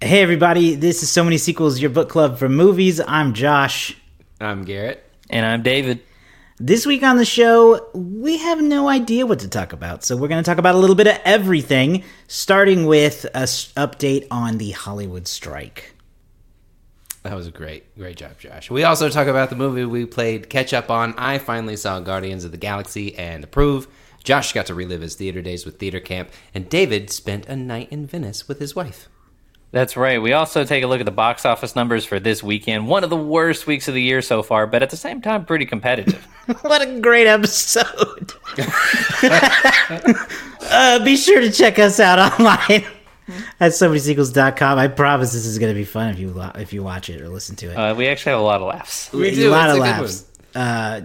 Hey, everybody, this is So Many Sequels, your book club for movies. I'm Josh. I'm Garrett. And I'm David. This week on the show, we have no idea what to talk about, so we're going to talk about a little bit of everything, starting with a s- update on the Hollywood strike. That was a great, great job, Josh. We also talk about the movie we played catch up on. I finally saw Guardians of the Galaxy and approve. Josh got to relive his theater days with Theatre Camp, and David spent a night in Venice with his wife. That's right. We also take a look at the box office numbers for this weekend. One of the worst weeks of the year so far, but at the same time, pretty competitive. what a great episode! uh, be sure to check us out online at SoManySequels.com. I promise this is going to be fun if you lo- if you watch it or listen to it. Uh, we actually have a lot of laughs. We a do. A lot It's of a laughs. Uh,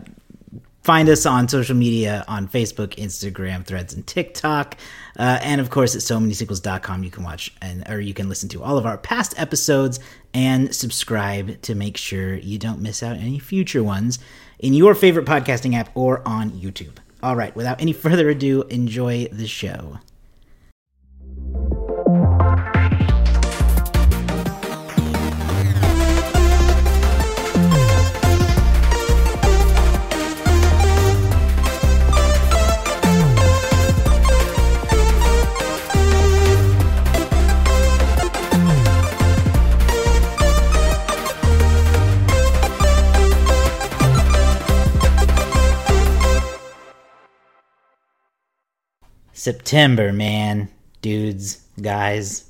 find us on social media on Facebook, Instagram, Threads, and TikTok. Uh, and of course, at so many sequels.com, you can watch and or you can listen to all of our past episodes and subscribe to make sure you don't miss out any future ones in your favorite podcasting app or on YouTube. All right, without any further ado, enjoy the show. September, man, dudes, guys.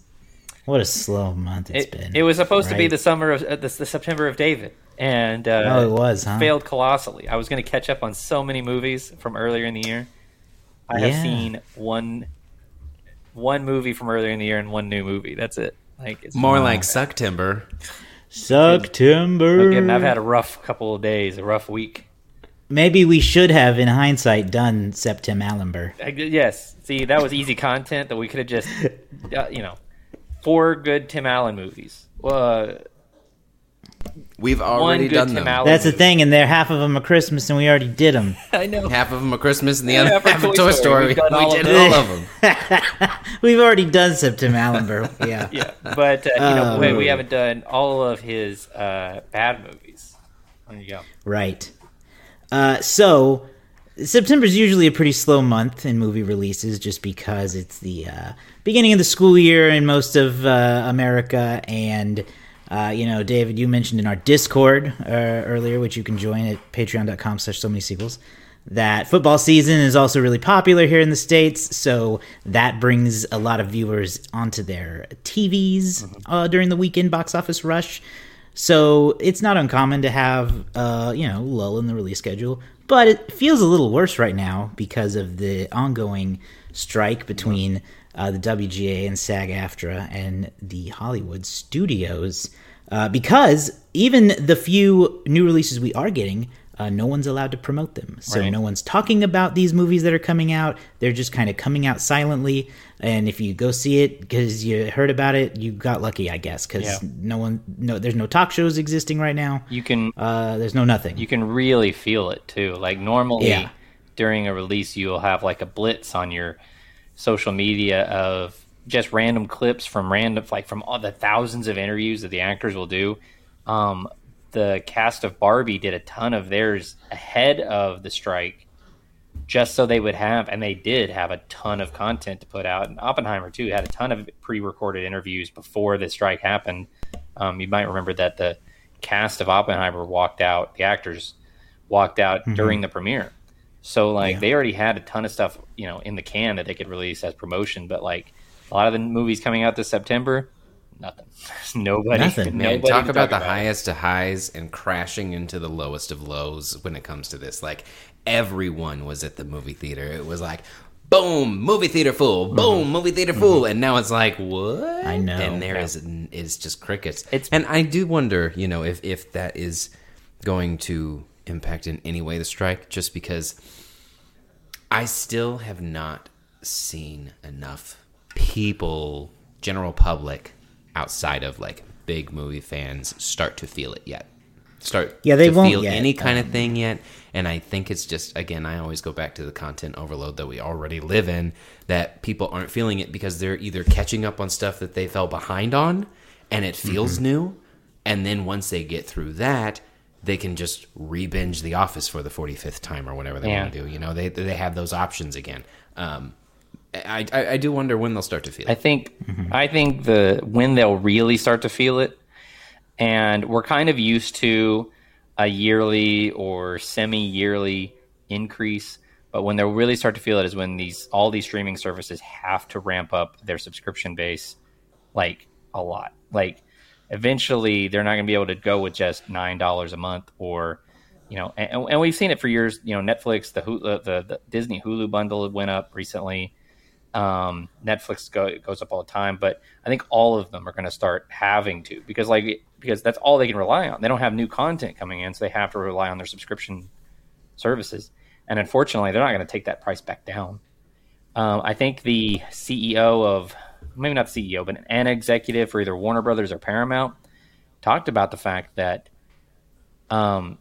What a slow month it's It, been. it was supposed to be the summer of uh, the, the September of David, and uh, Oh, it was, huh? failed colossally. I was going to catch up on so many movies from earlier in the year. I Yeah. have seen one one movie from earlier in the year and one new movie. That's it. Like it's More like September. September. Again, I've had a rough couple of days, a rough week. Maybe we should have, in hindsight, done Septim Allenber. I, yes. See, that was easy content that we could have just, uh, you know, four good Tim Allen movies. Uh, We've already done Tim them. Allen. That's the thing, and they're half of them are Christmas, and we already did them. I know. Half of them are Christmas, and the Yeah, other for half of Toy Toy Story. Story. We've done We all of did them. all of them. We've already done Septim Allenber. Yeah. Yeah, but uh, you know, Oh. we, we haven't done all of his uh, bad movies. There you go. Right. Uh, so September's usually a pretty slow month in movie releases, just because it's the uh, beginning of the school year in most of uh, America, and uh, you know, David, you mentioned in our Discord uh, earlier, which you can join at Patreon.com/slash So Many Sequels. That football season is also really popular here in the states, so that brings a lot of viewers onto their TVs uh, during the weekend box office rush. So it's not uncommon to have, uh, you know, lull in the release schedule, but it feels a little worse right now because of the ongoing strike between uh, the WGA and SAG-AFTRA and the Hollywood studios. Uh, because even the few new releases we are getting, uh, no one's allowed to promote them. So Right. no one's talking about these movies that are coming out. They're just kind of coming out silently. And if you go see it because you heard about it, you got lucky, I guess. Because Yeah. no one, no, there's no talk shows existing right now. You can Uh, there's no nothing. you can really feel it too. Like normally Yeah. during a release, you'll have like a blitz on your social media of just random clips from random like from all the thousands of interviews that the actors will do. Um, the cast of Barbie did a ton of theirs ahead of the strike, just so they would have, and they did have a ton of content to put out. And Oppenheimer too had a ton of pre-recorded interviews before the strike happened. Um, you might remember that the cast of Oppenheimer walked out, the actors walked out during the premiere. So like Yeah. they already had a ton of stuff, you know, in the can that they could release as promotion. But like a lot of the movies coming out this September, nothing. nobody. Nothing. Man, nobody talk to about the it. highest of highs and crashing into the lowest of lows when it comes to this. Like everyone was at the movie theater. It was like, boom, movie theater full, boom, movie theater full, and now it's like, what? Mm-hmm. I know. And there Yeah. is is just crickets. It's- and I do wonder, you know, if if that is going to impact in any way the strike, just because I still have not seen enough people, general public, outside of like big movie fans, start to feel it yet. Start Yeah, they to won't feel yet. any kind of thing yet. And I think it's just again, I always go back to the content overload that we already live in. That people aren't feeling it because they're either catching up on stuff that they fell behind on, and it feels new. And then once they get through that, they can just re-binge The Office for the 45th time or whatever they Yeah. want to do. You know, they they have those options again. Um, I, I I do wonder when they'll start to feel I it. think mm-hmm. I think the when they'll really start to feel it, and we're kind of used to a yearly or semi-yearly increase, but when they'll really start to feel it is when these all these streaming services have to ramp up their subscription base like a lot. Like eventually they're not going to be able to go with just nine dollars a month or you know and, and we've seen it for years. You know netflix the, Hulu, the the disney hulu bundle went up recently um, netflix go, goes up all the time but i think all of them are going to start having to because like because that's all they can rely on. They don't have new content coming in so they have to rely on their subscription services. And unfortunately they're not going to take that price back down. Um, I think the CEO of maybe not the CEO, but an executive for either Warner Brothers or Paramount talked about the fact that um,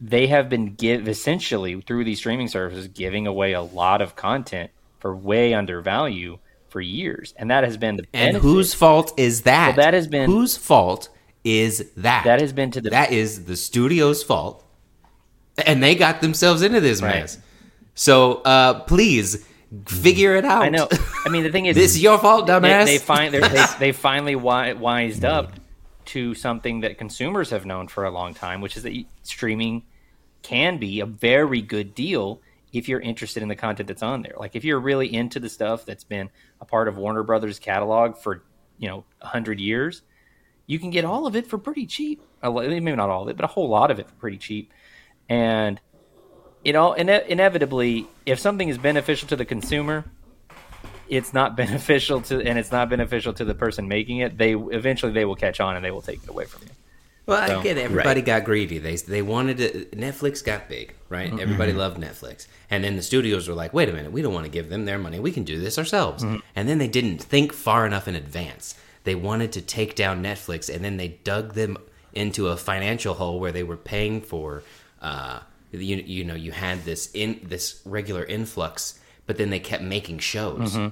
they have been give essentially through these streaming services giving away a lot of content for way under value for years, and that has been the And whose fault is that? Well, that has been- whose fault is that? that has been to the that is the studio's fault, and they got themselves into this Right. mess. So uh, please figure it out. I know. I mean, the thing is, this is your fault, they, dumbass. they find they're- they they finally wi- wised up to something that consumers have known for a long time, which is that streaming can be a very good deal if you're interested in the content that's on there. Like if you're really into the stuff that's been a part of Warner Brothers catalog for you know hundred years, you can get all of it for pretty cheap. Maybe not all of it, but a whole lot of it for pretty cheap. And you know, ine- inevitably, if something is beneficial to the consumer, it's not beneficial to, and it's not beneficial to the person making it. They eventually they will catch on and they will take it away from you. Well, So- I get it. everybody got greedy. They they wanted to. Netflix got big, right? Mm-hmm. Everybody loved Netflix, and then the studios were like, "Wait a minute, we don't want to give them their money. We can do this ourselves." Mm-hmm. And then they didn't think far enough in advance. They wanted to take down Netflix, and then they dug them into a financial hole where they were paying for. Uh, you you know you had this in this regular influx, but then they kept making shows. Mm-hmm.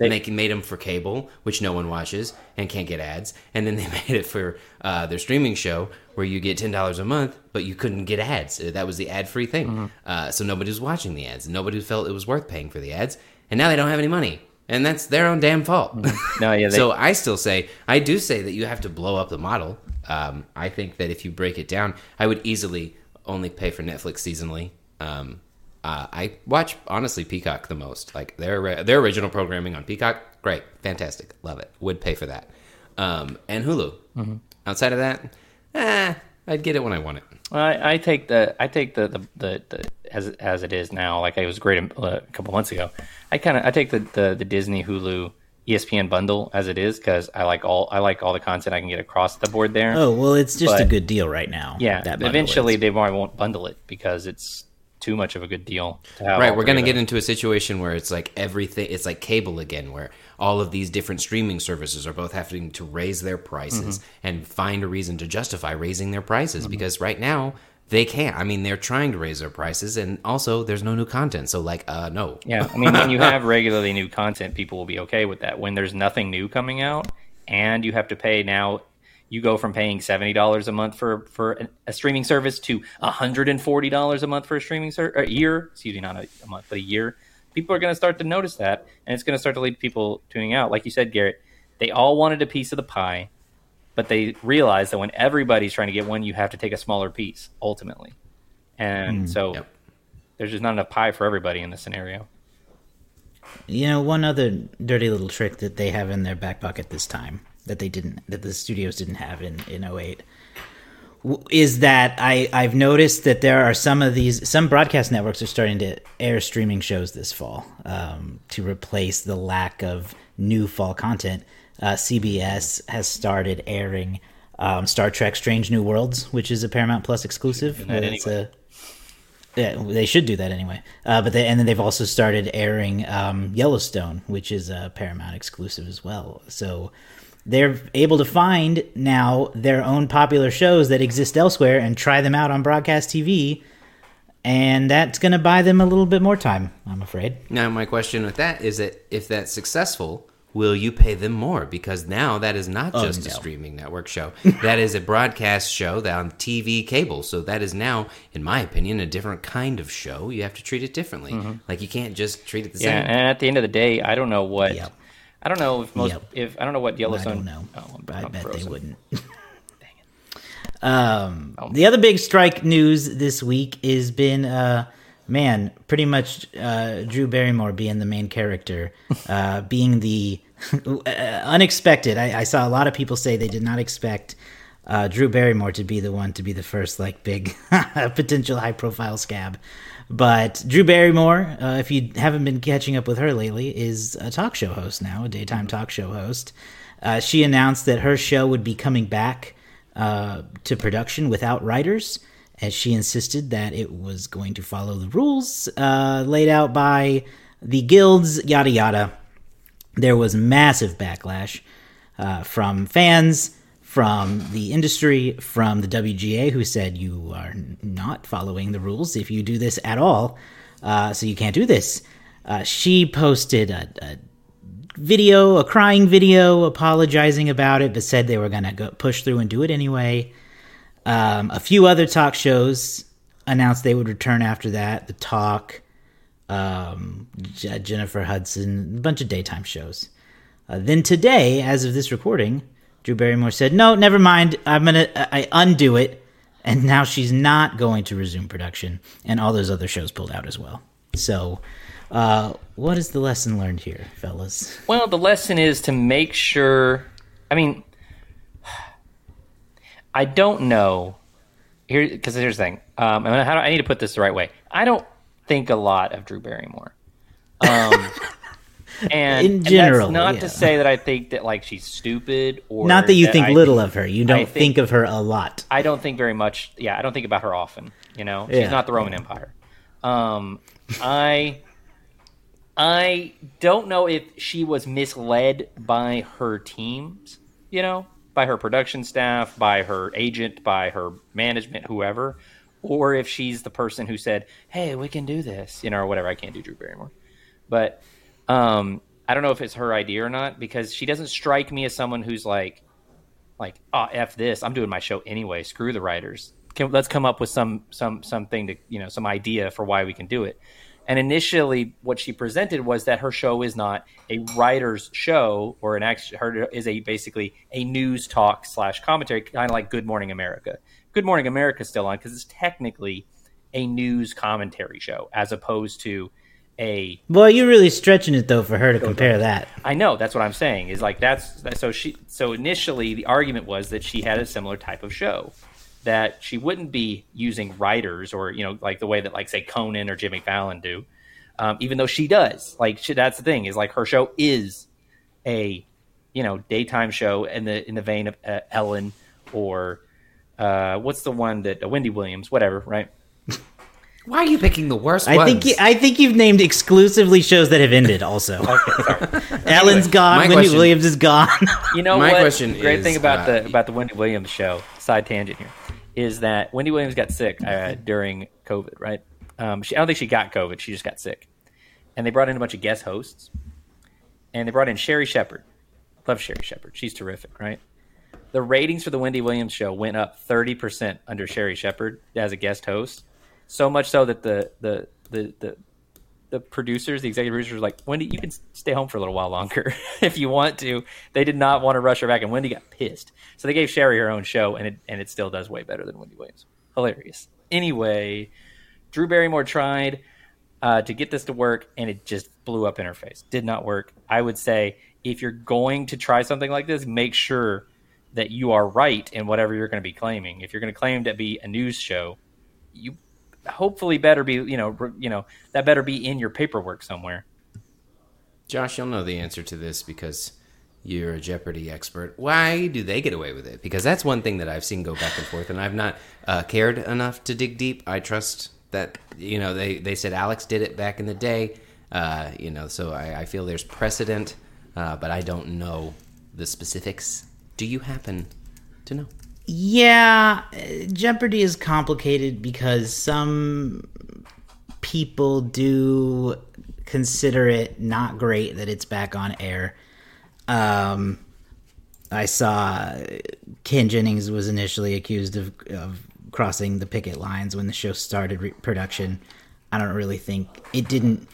And they made them for cable, which no one watches and can't get ads. And then they made it for uh, their streaming show, where you get ten dollars a month, but you couldn't get ads. Uh, That was the ad-free thing. Mm-hmm. Uh, so nobody was watching the ads. Nobody felt it was worth paying for the ads, and now they don't have any money, and that's their own damn fault. No, yeah, they, so I still say, I do say that you have to blow up the model. Um, I think that if you break it down, I would easily only pay for Netflix seasonally. Um, uh, I watch honestly Peacock the most. Like their their original programming on Peacock, great, fantastic, love it. Would pay for that. Um, and Hulu. Mm-hmm. Outside of that, eh, I'd get it when I want it. I, I take the I take the, the, the, the as as it is now. Like it was great a, a couple months ago. I kind of I take the, the the Disney Hulu ESPN bundle as it is because I like all I like all the content I can get across the board there. Oh well, it's just a good deal right now. yeah, that eventually is. they probably won't bundle it because it's too much of a good deal. Right we're going to get into a situation where it's like everything it's like cable again where all of these different streaming services are both having to raise their prices Mm-hmm. and find a reason to justify raising their prices because right now they can't i mean they're trying to raise their prices and also there's no new content so like uh no Yeah, I mean, when you have regularly new content, people will be okay with that. When there's nothing new coming out, and you have to pay now, you go from paying seventy dollars a month for for a, a streaming service to hundred and forty dollars a month for a streaming ser- a year. Excuse me, not a, a month, but a year. People are going to start to notice that, and it's going to start to lead people tuning out. Like you said, Garrett, they all wanted a piece of the pie, but they realized that when everybody's trying to get one, you have to take a smaller piece ultimately, and mm, so Yep. there's just not enough pie for everybody in this scenario. You know, one other dirty little trick that they have in their back pocket this time that they didn't, that the studios didn't have in in 08 is that I I've noticed that there are some of these some broadcast networks are starting to air streaming shows this fall um, to replace the lack of new fall content. Uh, CBS has started airing um, Star Trek: Strange New Worlds, which is a Paramount Plus exclusive. anyway. a yeah, they should do that anyway. Uh, but they, and then they've also started airing um, Yellowstone, which is a Paramount exclusive as well. So they're able to find now their own popular shows that exist elsewhere and try them out on broadcast TV, and that's going to buy them a little bit more time. I'm afraid. now my question with that is that if that's successful will you pay them more? Because now that is not Oh, just a streaming network show. that is a broadcast show that on TV cable. So that is now, in my opinion, a different kind of show. You have to treat it differently. Mm-hmm. Like you can't just treat it the Yeah, same. and at the end of the day, I don't know what. Yep. I don't know if most Yep. if I don't know what Yellowstone. I don't know. Oh, I'm- I I'm bet they wouldn't. um, Oh. the other big strike news this week has been, uh, man, pretty much uh, Drew Barrymore being the main character, uh, being the uh, unexpected. I, I saw a lot of people say they did not expect uh, Drew Barrymore to be the one to be the first, like, big potential high profile scab. But Drew Barrymore, uh, if you haven't been catching up with her lately, is a talk show host now, a daytime talk show host. Uh, she announced that her show would be coming back uh, to production without writers, as she insisted that it was going to follow the rules uh, laid out by the guilds, yada yada. There was massive backlash uh, from fans, from the industry, from the WGA, who said you are not following the rules if you do this at all, uh, so you can't do this. Uh, she posted a, a video, a crying video, apologizing about it, but said they were going to push through and do it anyway. Um, a few other talk shows announced they would return after that. The Talk, um, J- Jennifer Hudson, a bunch of daytime shows. Uh, then today, as of this recording, Drew Barrymore said, "No, never mind. I'm gonna I I undo it." And now she's not going to resume production, and all those other shows pulled out as well. So, uh, what is the lesson learned here, fellas? Well, the lesson is to make sure. I mean, I don't know here because here's the thing. Um, and how do, I need to put this the right way. I don't think a lot of Drew Barrymore. Um, and In and general, that's not yeah. to say that I think that like she's stupid or Not that you think I- little of her. You don't think- think, of her a lot. I don't think very much. Yeah, I don't think about her often. You know, Yeah. she's not the Roman Empire. Um, I, I don't know if she was misled by her teams. You know, by her production staff, by her agent, by her management, whoever, or if she's the person who said, "Hey, we can do this," you know, or whatever. I can't do Drew Barrymore, but um, I don't know if it's her idea or not because she doesn't strike me as someone who's like like oh f this i'm doing my show anyway screw the writers. Can, let's come up with some some something to you know some idea for why we can do it. And initially what she presented was that her show is not a writer's show or an act her is a basically a news talk slash commentary kind of like good morning america. Good morning america is still on because it's technically a news commentary show as opposed to a Well, you're really stretching it though for her to compare that. I know that's what I'm saying is like that's that- so she so initially the argument was that she had a similar type of show that she wouldn't be using writers or you know like the way that like say Conan or Jimmy Fallon do um, even though she does. Like she, that's the thing is like her show is a you know daytime show in the in the vein of uh, Ellen or uh, what's the one that uh, Wendy Williams whatever right Why are you picking the worst I ones? think you, I think you've named exclusively shows that have ended. Also, okay sorry Ellen's gone. my Wendy question- Williams is gone. You know My what? question Great is, thing about uh, the about the Wendy Williams show. Side tangent here is that Wendy Williams got sick uh, during COVID. Right? Um, she, I don't think she got COVID. She just got sick, and they brought in a bunch of guest hosts, and they brought in Sherri Shepherd. Love Sherri Shepherd. She's terrific. Right? The ratings for the Wendy Williams show went up thirty percent under Sherri Shepherd as a guest host. So much so that the the the the the producers, the executive producers, were like, Wendy, you can stay home for a little while longer if you want to. They did not want to rush her back, and Wendy got pissed. So they gave Sherri her own show, and it and it still does way better than Wendy Williams. Hilarious. Anyway, Drew Barrymore tried uh, to get this to work, and it just blew up in her face. Did not work. I would say if you're going to try something like this, make sure that you are right in whatever you're going to be claiming. If you're going to claim to be a news show, you hopefully better be you know you know that better be in your paperwork somewhere. Josh, you'll know the answer to this because you're a Jeopardy expert. Why do they get away with it? Because that's one thing that I've seen go back and forth, and I've not uh, cared enough to dig deep. I trust that you know they they said Alex did it back in the day, uh, you know, so I, I feel there's precedent, uh, but I don't know the specifics. Do you happen to know? Yeah, Jeopardy is complicated because some people do consider it not great that it's back on air. Um, I saw Ken Jennings was initially accused of, of crossing the picket lines when the show started re- production. I don't really think it didn't.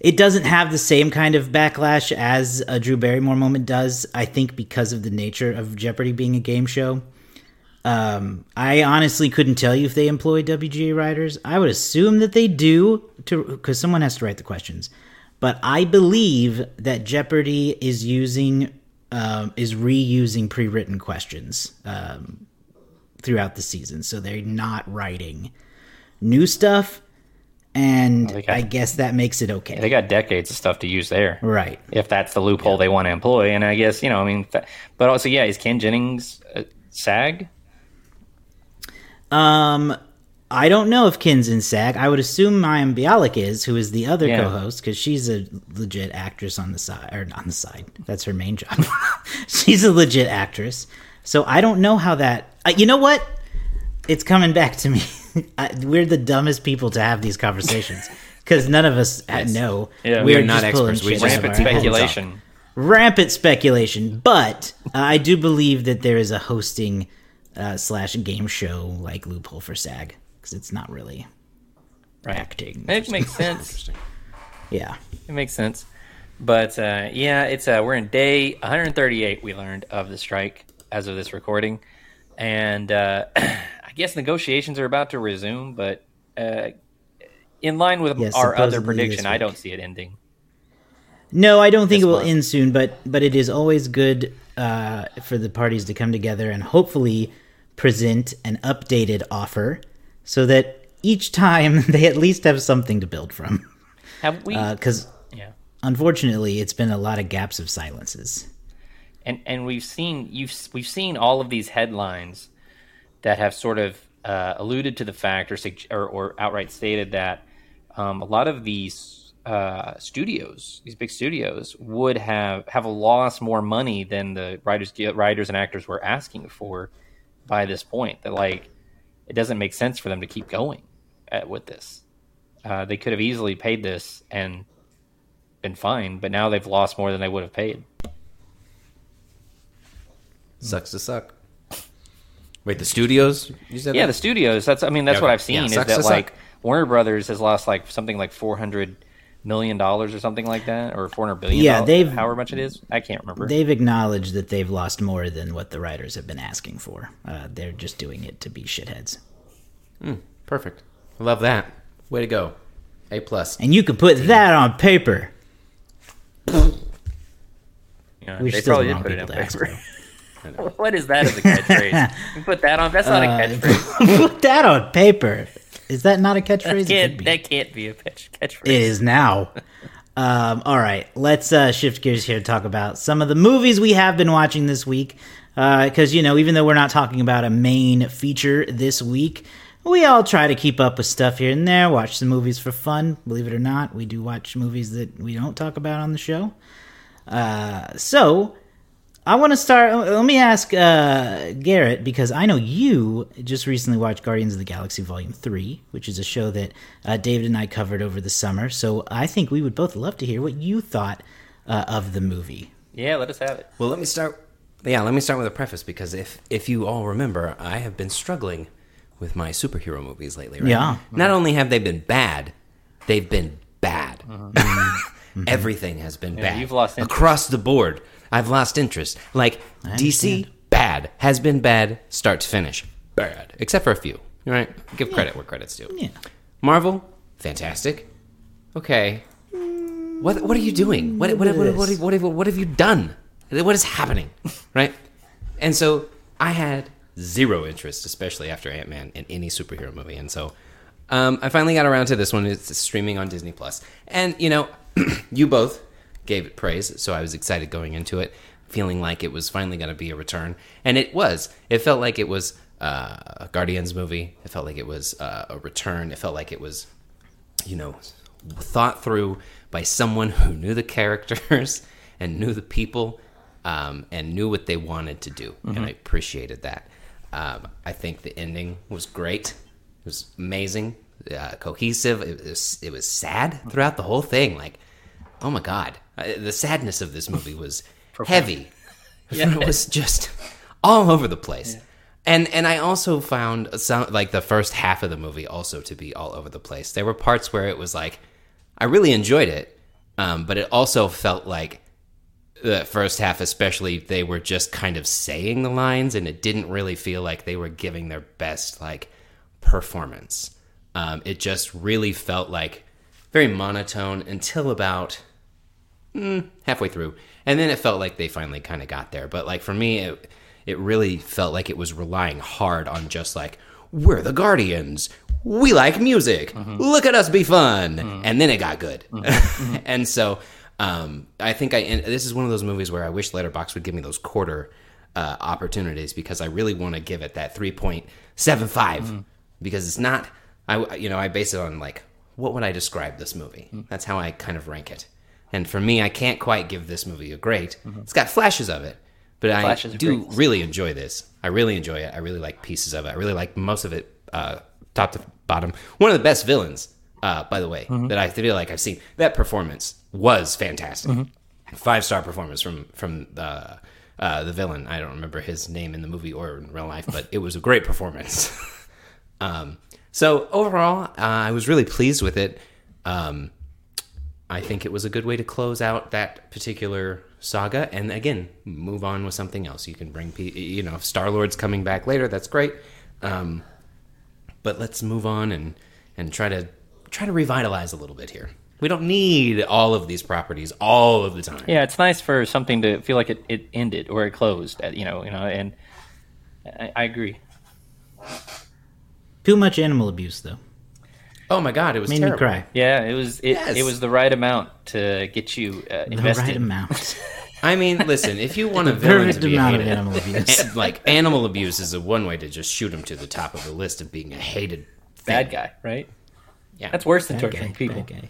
It doesn't have the same kind of backlash as a Drew Barrymore moment does. I think because of the nature of Jeopardy being a game show. Um, I honestly couldn't tell you if they employ WGA writers. I would assume that they do, to because someone has to write the questions. But I believe that Jeopardy is using um, is reusing pre-written questions um, throughout the season, so they're not writing new stuff, and they got- I guess that makes it okay. They got decades of stuff to use there. right. If that's the loophole they want to employ, and I guess you know, I mean, but also, yeah, is Ken Jennings uh, SAG? Um, I don't know if Ken's in SAG. I would assume Mayim Bialik is, who is the other Yeah. co-host, because she's a legit actress on the side, or on the side. That's her main job. she's a legit actress. So I don't know how that. Uh, you know what? It's coming back to me. I, we're the dumbest people to have these conversations because none of us uh, know. Yeah. we're We're not experts. We Rampant speculation. rampant speculation, but uh, I do believe that there is a hosting uh, slash game show like loophole for SAG because it's not really Right. acting. It makes sense. Yeah, It makes sense. But uh, yeah, it's uh, we're in day 138. We learned of the strike as of this recording, and uh, I guess negotiations are about to resume. But uh, in line with Yeah, our other prediction, I don't see it ending. no, I don't think This it will month. end soon, but but it is always good uh, for the parties to come together and hopefully present an updated offer so that each time they at least have something to build from. Have we? Because yeah. unfortunately, it's been a lot of gaps of silences. and and we've seen you've we've seen all of these headlines that have sort of uh, alluded to the fact or, or or outright stated that um, a lot of these uh, studios, these big studios, would have have lost more money than the writers writers and actors were asking for by this point. That like it doesn't make sense for them to keep going at, with this. Uh, they could have easily paid this and been fine, but now they've lost more than they would have paid. Sucks to suck. Wait, the studios? You said Yeah, that? the studios. That's I mean that's Yeah, what. I've seen Yeah, is that to suck. like Warner Brothers has lost like something like four hundred million dollars or something like that, or four hundred billion. Yeah, dollars, they've- however much it is. I can't remember. They've acknowledged that they've lost more than what the writers have been asking for. Uh, they're just doing it to be shitheads. Perfect. Love that. Way to go. A plus. And you can put that on paper. You know, We're they still probably the did wrong put it on people ask paper. what is that as a catchphrase? put that on. That's not a Uh, catchphrase. put that on paper. Is that not a catchphrase? That can't, that can't be a catch, catchphrase. It is now. Um, all right, let's uh, shift gears here to talk about some of the movies we have been watching this week. Because, you know, even though we're not talking about a main feature this week, we all try to keep up with stuff here and there, watch some movies for fun. Believe it or not, we do watch movies that we don't talk about on the show. Uh, so, I want to start. Let me ask uh, Garrett because I know you just recently watched Guardians of the Galaxy Volume Three, which is a show that uh, David and I covered over the summer. So I think we would both love to hear what you thought uh, of the movie. Yeah, let us have it. Well, let me start. Yeah, let me start with a preface because if if you all remember, I have been struggling with my superhero movies lately. Right? Yeah. Not only have they been bad, they've been bad. Everything has been bad. you've lost interest. across the board. I've lost interest. Like DC, bad has been bad, start to finish, bad. Except for a few. Right? Give credit where credit's due. Yeah. Marvel, fantastic. Okay. What what are you doing? What what what, what, what, have, what, have, what have you done? What is happening? Right? And so I had zero interest, especially after Ant Man, in any superhero movie. And so um, I finally got around to this one. It's streaming on Disney And you know, you both gave it praise, so I was excited going into it, feeling like it was finally going to be a return, and it was. It felt like it was uh, a Guardians movie. It felt like it was uh, a return. It felt like it was, you know, thought through by someone who knew the characters and knew the people um, and knew what they wanted to do, and I appreciated that. Um, I think the ending was great. It was amazing, uh, cohesive. It was it was sad throughout the whole thing. Like, oh my god, uh, the sadness of this movie was heavy. it was just all over the place. And and I also found some like the first half of the movie also to be all over the place. There were parts where it was like I really enjoyed it, um, but it also felt like the first half, especially, they were just kind of saying the lines, and it didn't really feel like they were giving their best like performance. Um, it just really felt like very monotone until about mm, halfway through, and then it felt like they finally kind of got there. But like for me, it it really felt like it was relying hard on just like we're the Guardians. We like music. Look at us be fun. And then it got good. and so um, I think I and this is one of those movies where I wish Letterboxd would give me those quarter uh, opportunities because I really want to give it that 3.75 because it's not I you know I base it on like what would I describe this movie? That's how I kind of rank it. And for me, I can't quite give this movie a great. It's got flashes of it, but I Flashes are do really enjoy this. I really enjoy it. I really like pieces of it. I really like most of it, uh, top to bottom. One of the best villains, uh, by the way, that I feel like I've seen. That performance was fantastic. Five star performance from from the uh, the villain. I don't remember his name in the movie or in real life, but it was a great performance. um, so overall, uh, I was really pleased with it. Um, I think it was a good way to close out that particular saga, and again, move on with something else. You can bring, you know, Star Lord's coming back later. That's great, um, but let's move on and and try to try to revitalize a little bit here. We don't need all of these properties all of the time. Yeah, it's nice for something to feel like it, it ended or it closed. At, you know, you know, and I, I agree. Too much animal abuse, though. Oh my god, it was Made terrible. me cry. Yeah, it was it, Yes. it was the right amount to get you uh, The right amount. I mean, listen, if you want a villain to be amount of hated, animal abuse. and, like animal abuse is a one way to just shoot him to the top of the list of being a hated Bad thing. guy, right? Yeah, That's worse than Bad torturing guy, people. bad guy.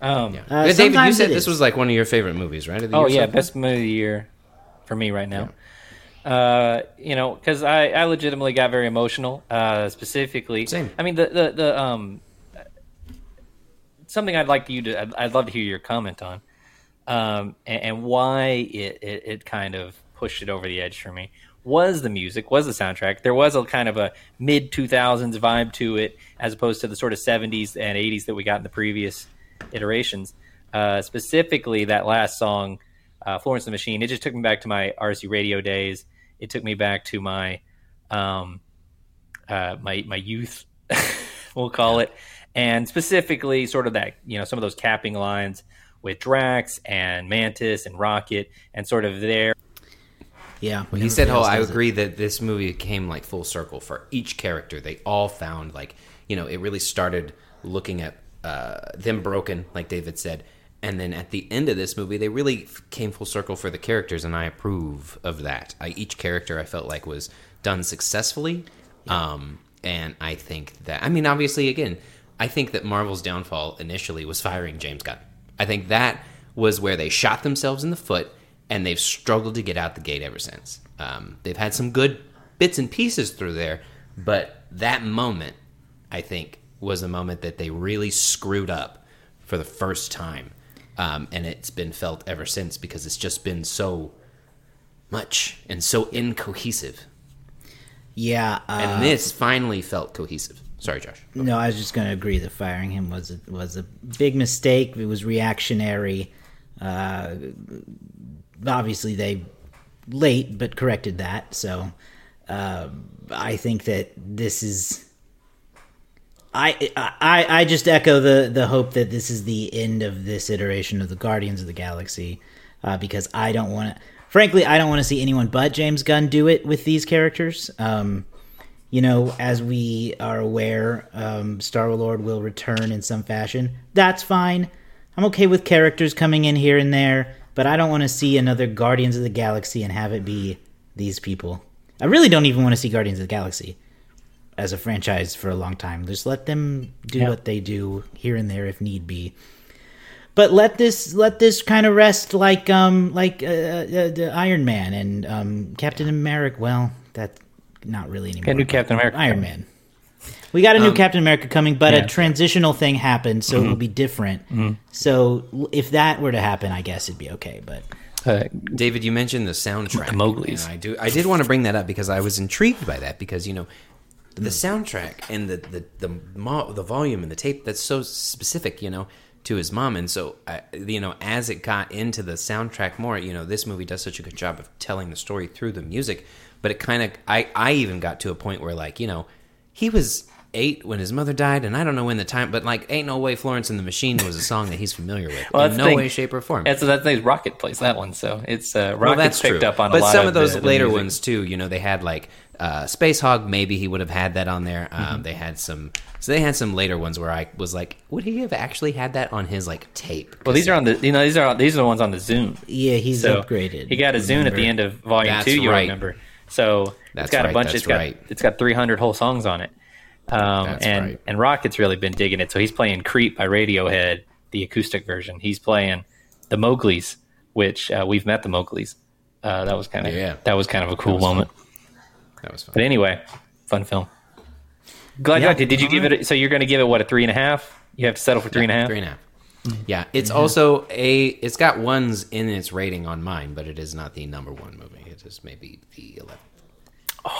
Um, Yeah. Uh, David, you said this was like one of your favorite movies, right? of the Oh year yeah, so best movie of the year for me right now. Uh, you know, because I, I legitimately got very emotional. Uh, specifically, Same. I mean, the the, the um, something I'd like you to I'd, I'd love to hear your comment on, um, and, and why it, it it kind of pushed it over the edge for me was the music, was the soundtrack. There was a kind of a mid two thousands vibe to it, as opposed to the sort of seventies and eighties that we got in the previous iterations. Uh, specifically, that last song, uh, Florence and the Machine, it just took me back to my RC radio days. It took me back to my um, uh, my my youth, we'll call it, and specifically sort of that you know some of those capping lines with Drax and Mantis and Rocket and sort of their Yeah. He said, "Oh, I agree that this movie came like full circle for each character. They all found like you know it really started looking at uh, them broken, like David said, and then at the end of this movie, they really came full circle for the characters, and I approve of that. I, each character I felt like was done successfully, um, and I think that I mean, obviously, again, I think that Marvel's downfall initially was firing James Gunn. I think that was where they shot themselves in the foot, and they've struggled to get out the gate ever since. Um, they've had some good bits and pieces through there, but that moment, I think, was a moment that they really screwed up for the first time, um, and it's been felt ever since because it's just been so much and so incohesive. Yeah. Uh, And this finally felt cohesive. Sorry, Josh. No, I was just going to agree that firing him was a, was a big mistake. It was reactionary. Uh, obviously, they late but corrected that. So uh, I think that this is. I, I I just echo the the hope that this is the end of this iteration of the Guardians of the Galaxy, uh, because I don't want to. Frankly, I don't want to see anyone but James Gunn do it with these characters. Um, you know, as we are aware, um, Star Lord will return in some fashion. That's fine. I'm okay with characters coming in here and there, but I don't want to see another Guardians of the Galaxy and have it be these people. I really don't even want to see Guardians of the Galaxy as a franchise for a long time. Just let them do Yeah. what they do here and there if need be. But let this let this kind of rest like um like uh, uh, the Iron Man and um Captain America. Well, that's not really anymore. Got a new Captain America Iron. Man. We got a new Captain America coming, but yeah. a transitional thing happened, so it will be different. So if that were to happen, I guess it'd be okay. But Uh, David, you mentioned the soundtrack. The Mowgli's. And I do. I did want to bring that up because I was intrigued by that because you know the soundtrack and the the the, mo- the volume and the tape that's so specific, you know, to his mom. And so, I, you know, as it got into the soundtrack more, you know, this movie does such a good job of telling the story through the music. But it kind of, I I even got to a point where like you know, he was eight when his mother died, and I don't know when the time, but like, ain't no way Florence and the Machine was a song that he's familiar with Well, in no thing. way, shape, or form. And so that's that thing. Rocket plays that one, so it's uh, Rocket's Well, that's picked true. up on. but a lot of things. some of those the- the later music. ones too. You know, they had like uh, Spacehog. Maybe he would have had that on there. Um, Mm-hmm. They had some. So they had some later ones where I was like, would he have actually had that on his like tape? Well, these are on the you know these are these are the ones on the Zune. Yeah, he's So upgraded. He got a Zune at the end of Volume That's Two. You right. remember? So That's it's got right, a bunch. that's It's got right. it's got 300 whole songs on it. Um, That's and right. and Rocket's really been digging it. So he's playing "Creep" by Radiohead, the acoustic version. He's playing the Mowgli's, which uh, we've met the Mowgli's. Uh, that was kind of Yeah. that was kind of a cool was moment. That was fun. But anyway, fun film. Glad Yeah. did, did you give it? So you're going to give it what a three and a half? You have to settle for three and a half. Three and a half. Yeah, it's also a. It's got ones in its rating on mine, but it is not the number one movie. It is maybe the eleventh.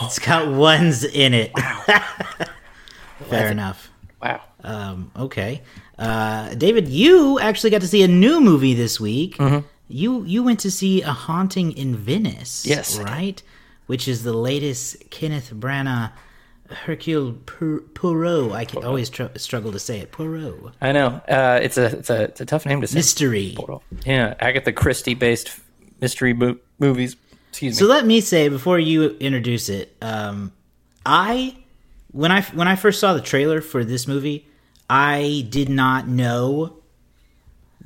It's got ones in it. Wow. Fair enough. Wow. Um, okay, uh, David, you actually got to see a new movie this week. Mm-hmm. You you went to see A Haunting in Venice. Yes, I did. right, which is the latest Kenneth Branagh Hercule Poir- Poirot. I can always tr- struggle to say it. Poirot I know. Uh, it's a it's a it's a tough name to say. mystery. Yeah, Agatha Christie based mystery mo- movies. Excuse me. So let me say before you introduce it, um, I when I when I first saw the trailer for this movie, I did not know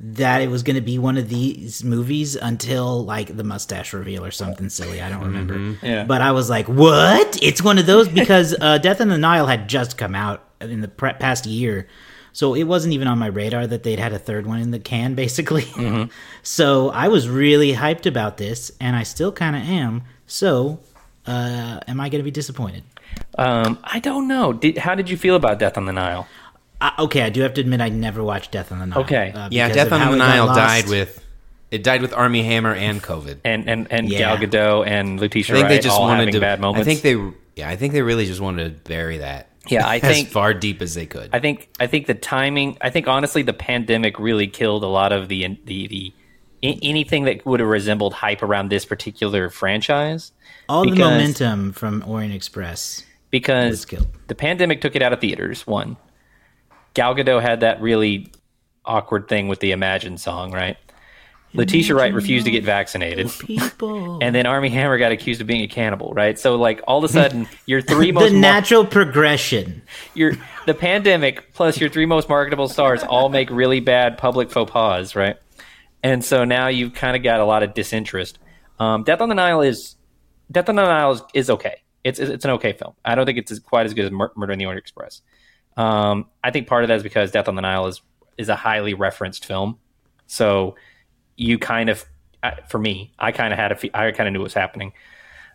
that it was going to be one of these movies until like the mustache reveal or something silly. I don't remember. Yeah. But I was like, "What? It's one of those?" Because uh, Death on the Nile had just come out in the pre- past year, so it wasn't even on my radar that they'd had a third one in the can, basically. so I was really hyped about this, and I still kind of am. So, uh, am I going to be disappointed? Um, I don't know. Did, how did you feel about Death on the Nile? Uh, okay, I do have to admit I never watched Death on the Nile. Okay. uh, Yeah, Death on the Nile died with. It died with Armie Hammer and COVID. And and and Yeah. Gal Gadot and Letitia I think Wright they just wanted to. bad moments. I think they. Yeah, I think they really just wanted to bury that. Yeah, I as think- far deep as they could. I think I think the timing. I think honestly, the pandemic really killed a lot of the the the anything that would have resembled hype around this particular franchise. All the momentum from Orient Express. because Was killed. the pandemic took it out of theaters. One, Gal Gadot had that really awkward thing with the Imagine song, right? Letitia Wright refused to get vaccinated. And then Armie Hammer got accused of being a cannibal, right? So like all of a sudden, your three the most mar- natural progression. your the pandemic plus your three most marketable stars all make really bad public faux pas, right? And so now you've kind of got a lot of disinterest. Um, Death on the Nile is Death on the Nile is, is okay. It's it's an okay film. I don't think it's quite as good as Mur- Murder in the Orient Express. Um, I think part of that is because Death on the Nile is is a highly referenced film, so you kind of, for me, I kind of had a, I kind of knew what was happening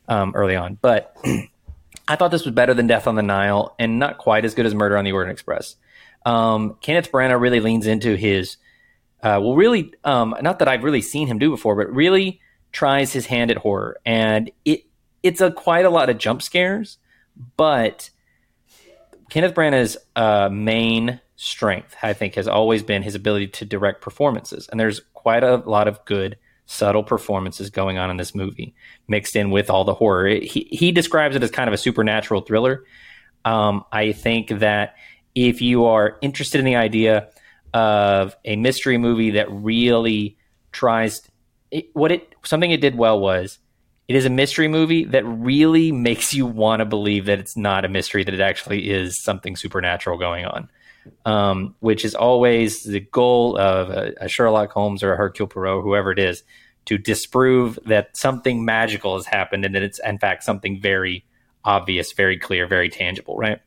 um, early on, but I thought this was better than Death on the Nile and not quite as good as Murder on the Orient Express. Um, Kenneth Branagh really leans into his, uh, well, really, um, not that I've really seen him do before, but really tries his hand at horror, and it it's a quite a lot of jump scares, but Kenneth Branagh's uh, main strength, I think, has always been his ability to direct performances, and there's quite a lot of good, subtle performances going on in this movie, mixed in with all the horror. It- he he describes it as kind of a supernatural thriller. Um, I think that if you are interested in the idea of a mystery movie that really tries it, what it something it did well was it is a mystery movie that really makes you want to believe that it's not a mystery that it actually is something supernatural going on um, which is always the goal of a, a Sherlock Holmes or a Hercule Poirot, whoever it is, to disprove that something magical has happened and that it's in fact something very obvious, very clear, very tangible, right?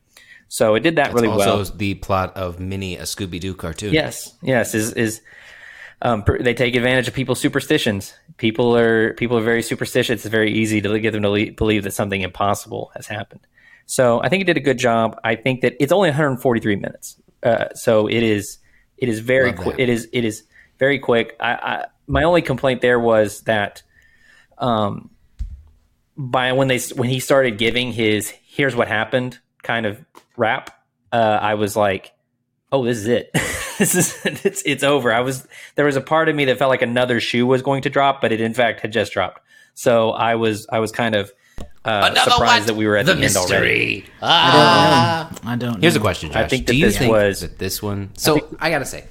So it did that really also well. Also, the plot of mini a Scooby Doo cartoon. Yes, yes, is is um, they take advantage of people's superstitions. People are people are very superstitious. It's very easy to get them to le- believe that something impossible has happened. So I think it did a good job. I think that it's only 143 minutes, uh, so it is it is very quick. It is it is very quick. I, I my only complaint there was that um, by when they when he started giving his "here's what happened" kind of rap, uh, I was like, "Oh, this is it. this is it's it's over." I was there was a part of me that felt like another shoe was going to drop, but it in fact had just dropped. So I was I was kind of uh, surprised that we were at the, end already. I don't. Know. Here's know. a question, Josh. I think Do that you this think was- that this one? So I, gotta say,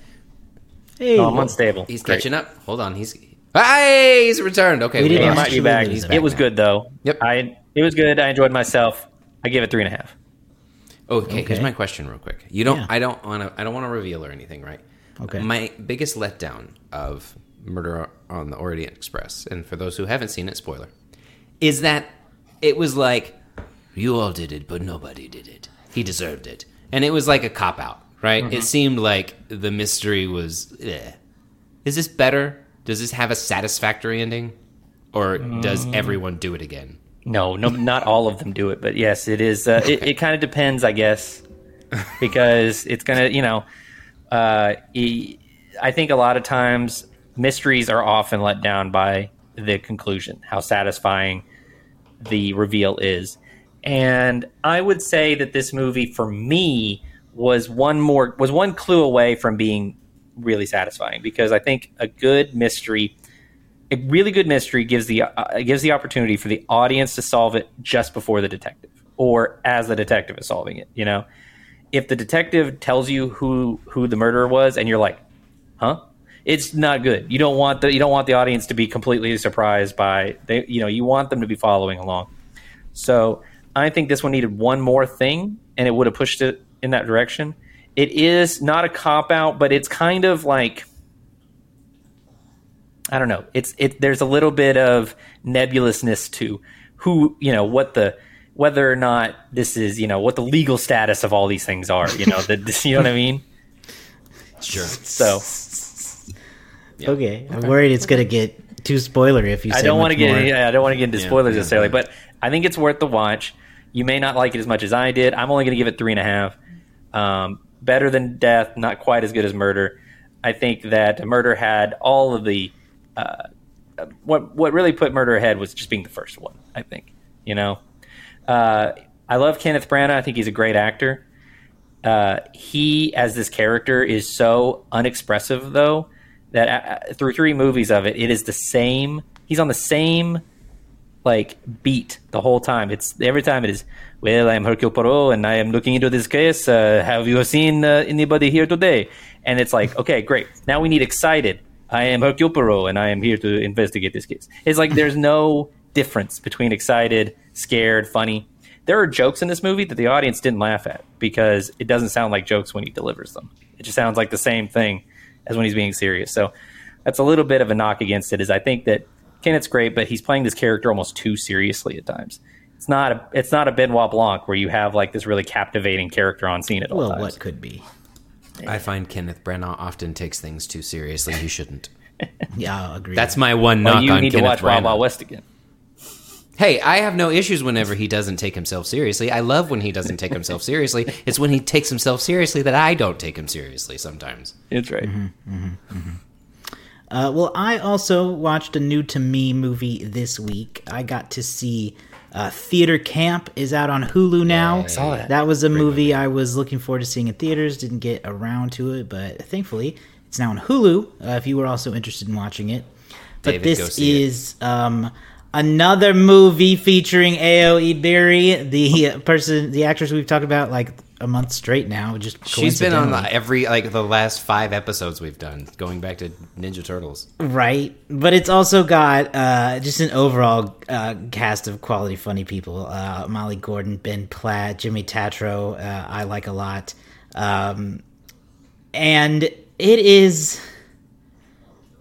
Hey, Oh, I'm unstable. he's Great. catching up. Hold on, he's hey, he's returned. Okay, We we didn't He lost might be back. He's It was now. good though. Yep. I it was good. I enjoyed myself. I give it three and a half. Okay, here's my question, real quick. You don't. Yeah. I don't want to. I don't want to reveal or anything, right? Okay. My biggest letdown of Murder on the Orient Express, and for those who haven't seen it, spoiler, is that it was like you all did it, but nobody did it. He deserved it, and it was like a cop out, right? Mm-hmm. It seemed like the mystery was. Eh. Is this better? Does this have a satisfactory ending, or does Mm. everyone do it again? No, no, not all of them do it, but yes, it is. Uh, it it kind of depends, I guess, because it's gonna, you know, uh, e- I think a lot of times mysteries are often let down by the conclusion, how satisfying the reveal is, and I would say that this movie, for me, was one more was one clue away from being really satisfying because I think a good mystery a really good mystery gives the uh, gives the opportunity for the audience to solve it just before the detective or as the detective is solving it you know? If the detective tells you who who the murderer was and you're like huh? It's not good. You don't want the you don't want the audience to be completely surprised by they you know you want them to be following along. So i think this one needed one more thing and it would have pushed it in that direction. It is not a cop out but it's kind of like I don't know. It's it. There's a little bit of nebulousness to who you know what the whether or not this is you know what the legal status of all these things are. You know that you know what I mean. Sure. So Okay, I'm worried it's gonna get too spoilery if you. Say I don't want to get yeah, I don't want to get into Yeah, spoilers yeah, necessarily, yeah. but I think it's worth the watch. You may not like it as much as I did. I'm only going to give it three and a half. Um, better than Death, not quite as good as Murder. I think that Murder had all of the uh, what what really put Murder ahead was just being the first one. I think you know. Uh, I love Kenneth Branagh. I think he's a great actor. Uh, he, as this character, is so unexpressive, though, that uh, through three movies of it, it is the same. He's on the same like beat the whole time. It's every time it is. Well, I am Hercule Poirot, and I am looking into this case. Uh, have you seen uh, anybody here today? And it's like, okay, great. Now we need excited. I am Hercule Poirot, and I am here to investigate this case. It's like there's no difference between excited, scared, funny. There are jokes in this movie that the audience didn't laugh at because it doesn't sound like jokes when he delivers them. It just sounds like the same thing as when he's being serious. So that's a little bit of a knock against it. Is I think that Kenneth's great, but he's playing this character almost too seriously at times. It's not a it's not a Benoit Blanc where you have like this really captivating character on scene at all Well, times. what could be? I find Kenneth Branagh often takes things too seriously. He shouldn't. Yeah, I'll agree. That's my one knock Well, knock you on need Kenneth to watch Wild Branagh. Wild West again. Hey, I have no issues whenever he doesn't take himself seriously. I love when he doesn't take himself seriously. It's when he takes himself seriously that I don't take him seriously sometimes. It's right. Mm-hmm, mm-hmm, mm-hmm. Uh, well, I also watched a new to me movie this week. I got to see uh, Theater Camp is out on Hulu now. I saw that. was a movie, I was looking forward to seeing in theaters. Didn't get around to it, but thankfully it's now on Hulu. Uh, if you were also interested in watching it, but David, this is um, another movie featuring Ayo Edebiri, the person, the actress we've talked about like a month straight now. Just She's been on the, every like the last five episodes we've done, going back to Ninja Turtles. Right, but it's also got uh, just an overall uh, cast of quality, funny people. Uh, Molly Gordon, Ben Platt, Jimmy Tatro. Uh, I like a lot, um, and it is,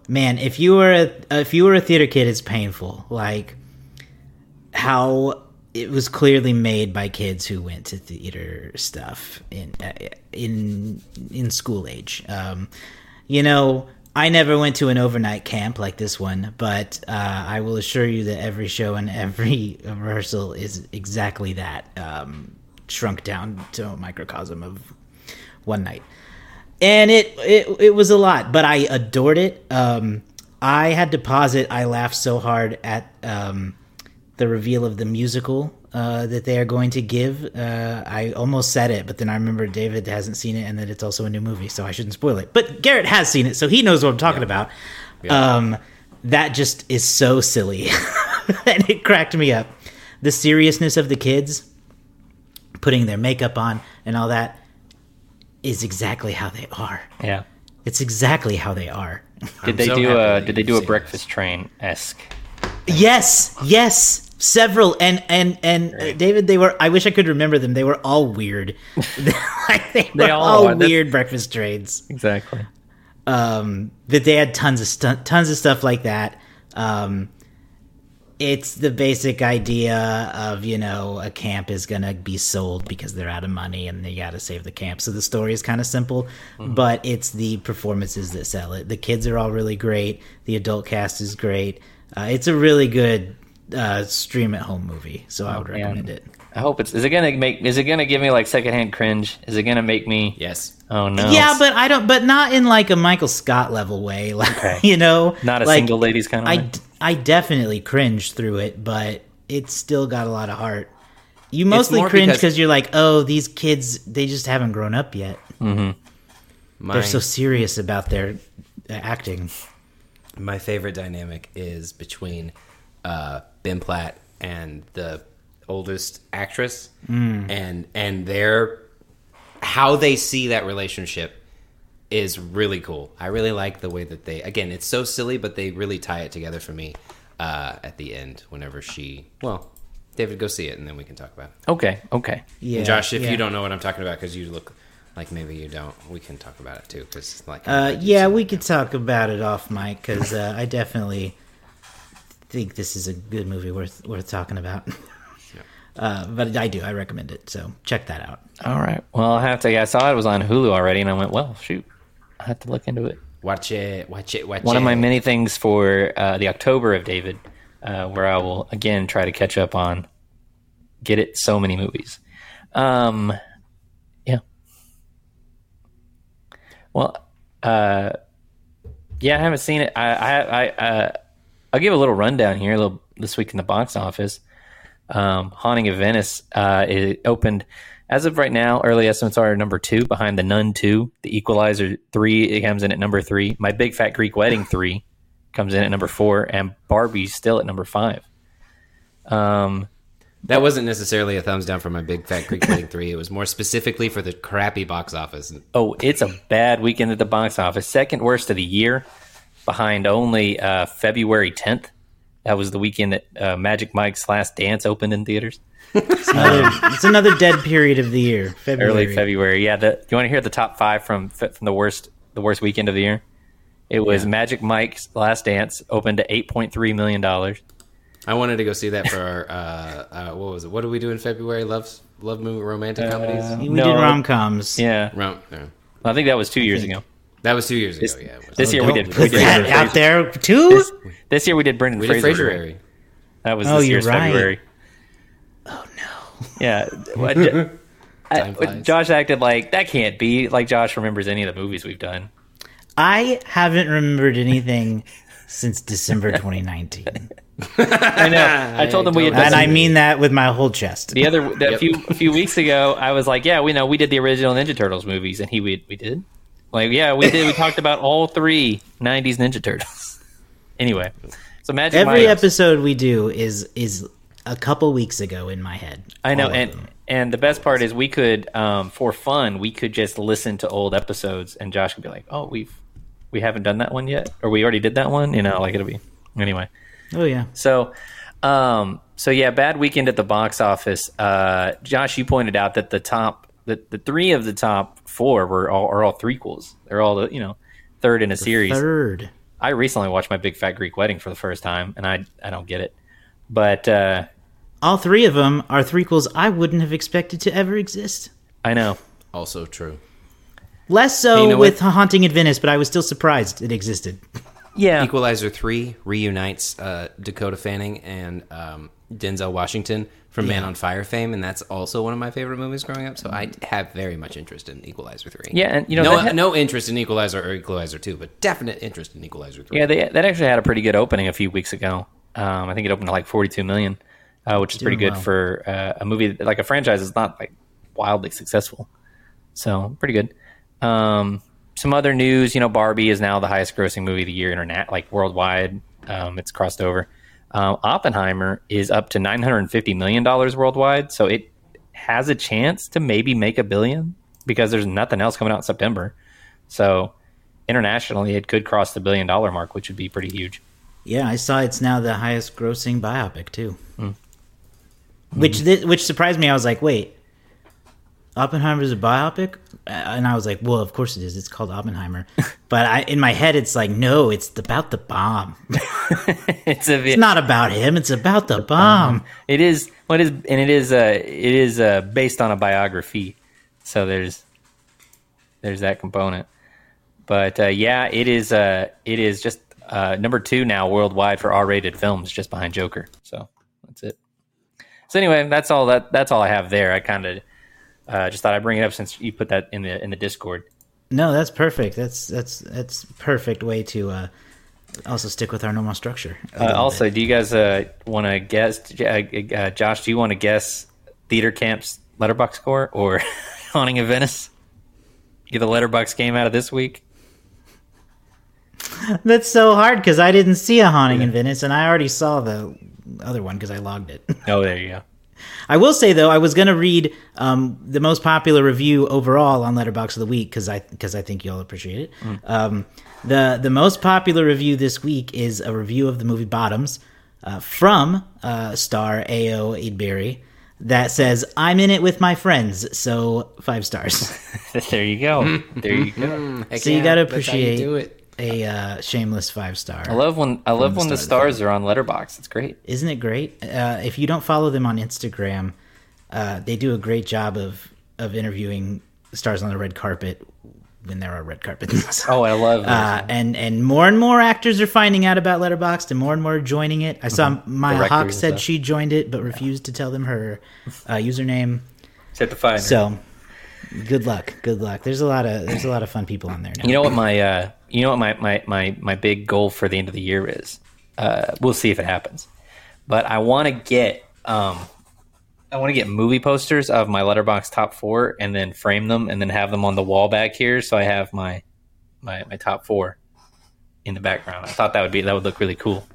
man. If you were a if you were a theater kid, it's painful. Like how it was clearly made by kids who went to theater stuff in uh, in in school age. Um, you know, I never went to an overnight camp like this one, but uh, I will assure you that every show and every rehearsal is exactly that, um, shrunk down to a microcosm of one night. And it, it it was a lot, but I adored it. Um, I had to pause it. I laughed so hard at um, the reveal of the musical uh, that they are going to give. Uh, I almost said it, but then I remember David hasn't seen it and that it's also a new movie, so I shouldn't spoil it. But Garrett has seen it, so he knows what I'm talking about. Um, that just is so silly, and it cracked me up. The seriousness of the kids putting their makeup on and all that is exactly how they are. Yeah. It's exactly how they are. Did I'm they so do a Did they you've do a Breakfast Train esque? Yes, yes, several, and and and uh, David, they were. I wish I could remember them. They were all weird. like, they, They were all all, weird breakfast trades. Exactly. Um, that they had tons of stu- tons of stuff like that. Um, it's the basic idea of you know a camp is gonna be sold because they're out of money and they got to save the camp. So the story is kind of simple, but it's the performances that sell it. The kids are all really great. The adult cast is great. Uh, it's a really good uh, stream at home movie, so I would man. recommend it. I hope it's. Is it gonna make? Is it gonna give me like secondhand cringe? Is it gonna make me? Yes. Oh no. Yeah, but I don't. But not in like a Michael Scott level way. Like Okay. you know, not a like, single ladies kind of. I, way? d- I definitely cringed through it, but it's still got a lot of heart. You mostly cringe because- because you're like, oh, these kids, they just haven't grown up yet. My, They're so serious about their uh, acting. my favorite dynamic is between uh, Ben Platt and the oldest actress, and and their how they see that relationship is really cool. I really like the way that they again, it's so silly, but they really tie it together for me uh, at the end. Whenever she, well, David, go see it, and then we can talk about it. Okay. Okay. Yeah, And Josh, if yeah. you don't know what I'm talking about because you look like maybe you don't, we can talk about it too. Because like, Uh, yeah, we could talk about it off mic because uh, I definitely think this is a good movie worth worth talking about. Uh, but I do, I recommend it. So check that out. All right. Well, I have to. I saw it was on Hulu already, and I went, well, shoot, I have to look into it. watch it, watch it, watch it. One of my many things for uh, the October of David, uh, where I will again try to catch up on get it so many movies. Um, yeah. Well, uh, yeah, I haven't seen it. I, I, I, uh, I'll give a little rundown here. A little this week in the box office. Um, Haunting of Venice. Uh, it opened as of right now. Early estimates are number two behind The Nun two, The Equalizer three. It comes in at number three. My Big Fat Greek Wedding three comes in at number four, and Barbie's still at number five. Um, That wasn't necessarily a thumbs down for my Big Fat Greek Wedding 3. It was more specifically for the crappy box office. Oh, it's a bad weekend at the box office. Second worst of the year, behind only uh, February 10th. That was the weekend that uh, Magic Mike's Last Dance opened in theaters. It's another, it's another dead period of the year. February. Early February. Yeah. The, you want to hear the top five from from the worst the worst weekend of the year? It was Magic Mike's Last Dance opened to eight point three million dollars. I wanted to go see that for our, uh, uh, what was it? What did we do in February? Love, love movie, romantic comedies? We No. did rom coms. Yeah, Rom- no. I think that was two years ago. That was two years ago, yeah. it was. This year we oh, did. Put We did that out Fraser. there too. This, this year we did Brendan we did Fraser. Fraser That was Oh, this you're year's right. February. Oh no. Yeah. What- I- Josh acted like that can't be like Josh remembers any of the movies we've done. I haven't remembered anything since December 2019, I know. I told him we had done and I mean that with my whole chest. the other that Yep. few a few weeks ago. I was like, yeah, we know we did the original Ninja Turtles movies, and he we we did. Like, yeah, we did. We talked about all three '90s Ninja Turtles. anyway, so Magic Every Mike. episode we do is is a couple weeks ago in my head. I know, and them. and the best part is we could, um, for fun, we could just listen to old episodes, and Josh could be like, "Oh, we've we haven't done that one yet, or we already did that one." You know, like it'll be anyway. oh yeah, So, um, so yeah, bad weekend at the box office. Uh, Josh, you pointed out that the top, the, the three of the top four were all are all threequels. They're all the you know third in a series. third. I recently watched my Big Fat Greek Wedding for the first time, and I I don't get it, but uh, All three of them are threequels I wouldn't have expected to ever exist. I know. Also true. Less so You know with what? Haunting in Venice, but I was still surprised it existed. Yeah, Equalizer 3 reunites uh, Dakota Fanning and um, Denzel Washington from Man on Fire fame, and that's also one of my favorite movies growing up. So I have very much interest in Equalizer three. Yeah, and, you know, no, had- no interest in Equalizer or Equalizer two, but definite interest in Equalizer three. Yeah, they, that actually had a pretty good opening a few weeks ago. Um, I think it opened to like 42 million, uh, which is pretty good well. for uh, a movie that- like a franchise is not like wildly successful. So pretty good. Um, some other news, you know, Barbie is now the highest grossing movie of the year, internet like worldwide. Um, it's crossed over. Um, Oppenheimer is up to 950 million dollars worldwide, so it has a chance to maybe make a billion because there's nothing else coming out in September. So internationally, it could cross the billion dollar mark, which would be pretty huge. Yeah, I saw it's now the highest grossing biopic too. Hmm. Which thi- which surprised me. I was like, wait, Oppenheimer's a biopic, and I was like, well, of course it is. It's called Oppenheimer. but I, in my head, it's like, no, it's about the bomb. it's a It's not about him. It's about the bomb. It is what is and it is uh it is uh based on a biography. So there's there's that component. But uh, yeah, it is uh it is just uh number 2 now worldwide for R-rated films just behind Joker. So that's it. So anyway, that's all that that's all I have there. I kind of uh, just thought I'd bring it up since you put that in the in the Discord. No, that's perfect. That's that's that's perfect way to uh, also stick with our normal structure. Uh, also, bit. do you guys uh, want to guess, uh, uh, Josh? Do you want to guess Theater Camp's Letterboxd score or Haunting of Venice? Get the Letterboxd game out of this week. that's so hard because I didn't see a haunting in Venice, and I already saw the other one because I logged it. Oh, there you go. I will say though, I was gonna read um, the most popular review overall on Letterboxd of the week because I because I think y'all appreciate it. Um, the the most popular review this week is a review of the movie Bottoms uh, from uh, star Ayo Edebiri that says I'm in it with my friends, so five stars. there you go. There you go. Heck So you gotta that's how you appreciate do it. A uh, shameless five star. I love when I love the when the start of stars are on Letterboxd. It's great. Isn't it great? Uh, if you don't follow them on Instagram, uh, they do a great job of of interviewing stars on the red carpet when there are red carpets. Oh, I love those. Uh, and and more and more actors are finding out about Letterboxd, and more and more are joining it. I saw Maya Directors Hawke said she joined it, but refused to tell them her uh, username. Set the fire. So, good luck, good luck. There's a lot of there's a lot of fun people on there now. You know what my uh, you know what my, my, my, my big goal for the end of the year is. Uh, we'll see if it happens, but I want to get um, I want to get movie posters of my Letterboxd top four and then frame them and then have them on the wall back here, so I have my my, my top four in the background. I thought that would be that would look really cool.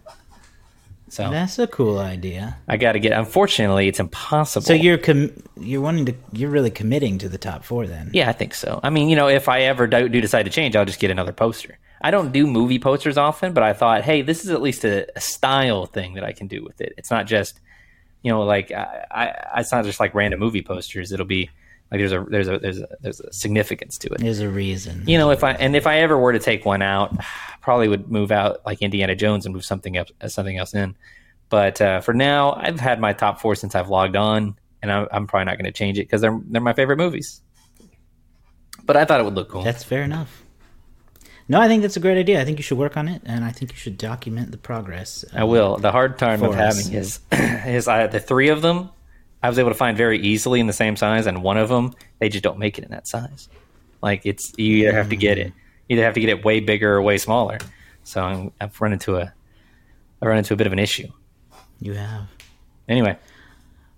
So That's a cool idea. I got to get. Unfortunately, it's impossible. So you're com- you're wanting to you're really committing to the top four then. Yeah, I think so. I mean, you know, if I ever do, do decide to change, I'll just get another poster. I don't do movie posters often, but I thought, hey, this is at least a, a style thing that I can do with it. It's not just, you know, like I, I, it's not just like random movie posters. It'll be like there's a there's a there's a there's a significance to it. There's a reason. You know, if I and if I ever were to take one out, I probably would move out like Indiana Jones and move something else something else in. But uh, for now, I've had my top four since I've logged on, and I'm, I'm probably not going to change it because they're they're my favorite movies. But I thought it would look cool. That's fair enough. No, I think that's a great idea. I think you should work on it, and I think you should document the progress. I will. The hard time of us. having is is I the three of them I was able to find very easily in the same size, and one of them they just don't make it in that size. Like it's you either have to get it, either have to get it way bigger or way smaller. So I'm, I've run into a I run into a bit of an issue. You have. Anyway,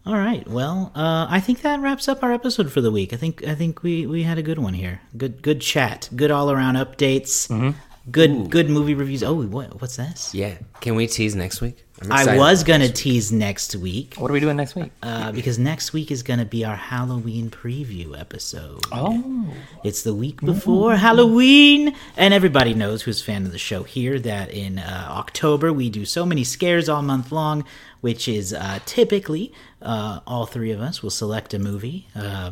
All right. Well, uh, I think that wraps up our episode for the week. I think I think we, we had a good one here. Good good chat. Good all around updates. Mm-hmm. Good good movie reviews. Oh, what what's this? Yeah. Can we tease next week? I'm I excited was gonna this. tease next week what are we doing next week? uh, because next week is gonna be our Halloween preview episode. Oh, It's the week before Halloween, and everybody knows who's a fan of the show here that in uh, October we do so many scares all month long, which is uh, typically uh, all three of us will select a movie uh,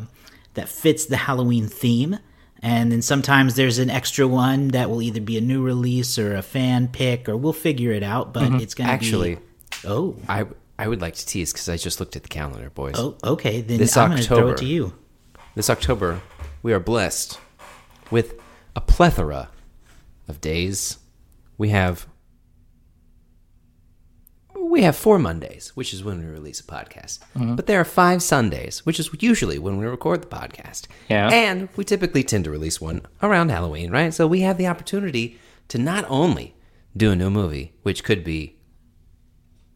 that fits the Halloween theme. And then sometimes there's an extra one that will either be a new release or a fan pick, or we'll figure it out. But mm-hmm. it's going to Actually, be oh I I would like to tease because I just looked at the calendar, boys. oh okay. Then This I'm going to throw October. it to you. This October, we are blessed with a plethora of days. We have we have four Mondays, which is when we release a podcast. Mm-hmm. But there are five Sundays, which is usually when we record the podcast. Yeah. And we typically tend to release one around Halloween, right? So we have the opportunity to not only do a new movie, which could be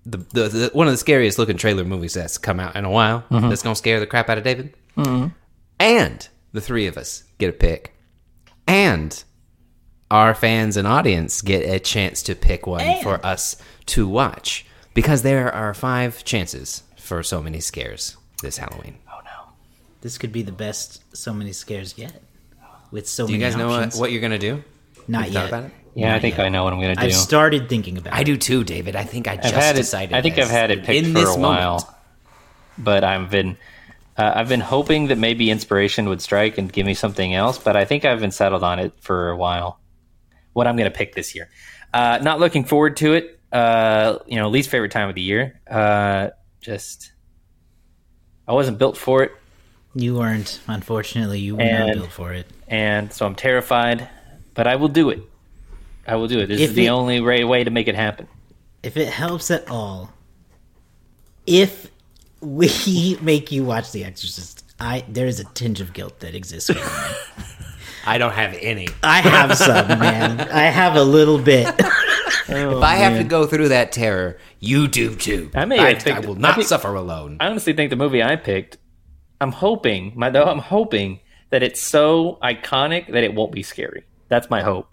the, the, the one of the scariest looking trailer movies that's come out in a while, Mm-hmm. that's gonna scare the crap out of David, and the three of us get a pick, and our fans and audience get a chance to pick one for us to watch because there are five chances for so many scares this Halloween. Oh no. This could be the best so many scares yet. With so many. Do you many guys know what, what you're gonna do? Not you thought yet. about it? Yeah, I think yet. I know what I'm gonna do. I've started thinking about I it. do too, David. I think I just I've had it. decided. I think this I've had it picked in for this a moment. while, but I've been uh, I've been hoping that maybe inspiration would strike and give me something else. But I think I've been settled on it for a while. What I'm going to pick this year. Uh, not looking forward to it. Uh, you know, least favorite time of the year. Uh, just I wasn't built for it, You weren't, unfortunately. You were not built for it. and so I'm terrified. But I will do it. I will do it. This If is the it- only way, way to make it happen. If it helps at all, if we make you watch The Exorcist, I there is a tinge of guilt that exists with. I don't have any. I have some, man. I have a little bit. if I have to go through that terror, you do too. I may I, picked- I will I not think- suffer alone. I honestly think the movie I picked, I'm hoping, my though I'm hoping that it's so iconic that it won't be scary. That's my hope.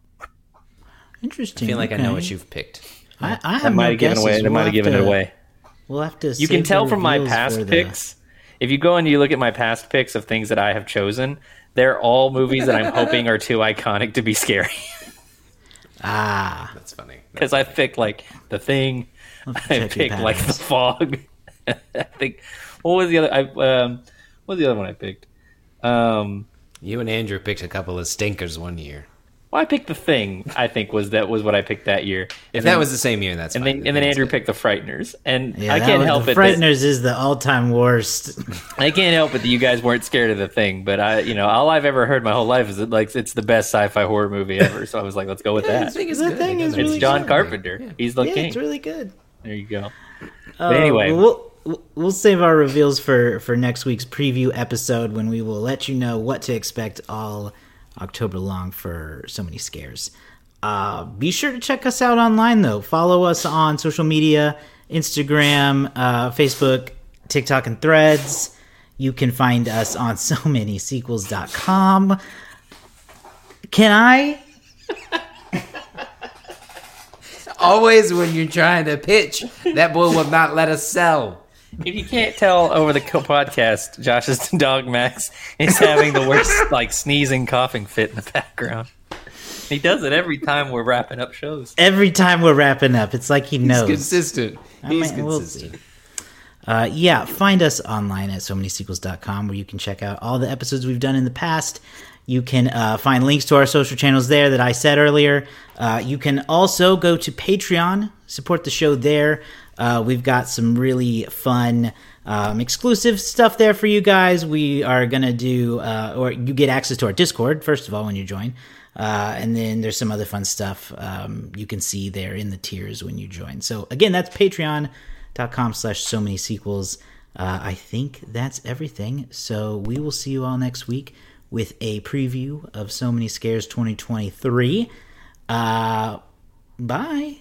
Interesting. I feel like I know what you've picked. I, I have That might no have given away. guesses. That We'll might have have given to- it away. We'll have to. You can tell from my past the- picks. If you go and you look at my past picks of things that I have chosen, they're all movies that I'm hoping are too iconic to be scary. Ah, That's funny. Because I picked like The Thing. I picked like The. Fog. I think. What was the other? I um. What was the other one I picked? Um. You and Andrew picked a couple of stinkers one year. Well, I picked The Thing. I think was that was what I picked that year. If that was the same year, that's and fine. then and then Andrew picked The Frighteners, and yeah. I can't was- help the it. Frighteners is the all-time worst. I can't help it that you guys weren't scared of The Thing, but I, you know, all I've ever heard my whole life is that like it's the best sci-fi horror movie ever. So I was like, let's go with I that. think it's The good. thing It is does It's really John good. Carpenter. He's the yeah, king. it's really good. there you go. Uh, But anyway. we'll we'll save our reveals for for next week's preview episode when we will let you know what to expect all October long for so many scares. Uh, be sure to check us out online though. Follow us on social media: Instagram, uh, Facebook, TikTok, and Threads. You can find us on so many sequels.com. Can I? Always when you're trying to pitch, that boy will not let us sell. If you can't tell over the podcast, Josh's dog Max is having the worst like sneezing, coughing fit in the background. He does it every time we're wrapping up shows. Every time we're wrapping up, it's like he He's knows. consistent. He's might- we'll consistent. Uh, yeah, find us online at so many sequels.com where you can check out all the episodes we've done in the past. You can uh, find links to our social channels there that I said earlier. Uh, you can also go to Patreon, support the show there. Uh, we've got some really fun um, exclusive stuff there for you guys. We are going to do, uh, or you get access to our Discord, first of all, when you join. Uh, and then there's some other fun stuff um, you can see there in the tiers when you join. So again, that's patreon.com slash so many sequels. Uh, I think that's everything. So we will see you all next week with a preview of So Many Scares 2023. Uh, bye.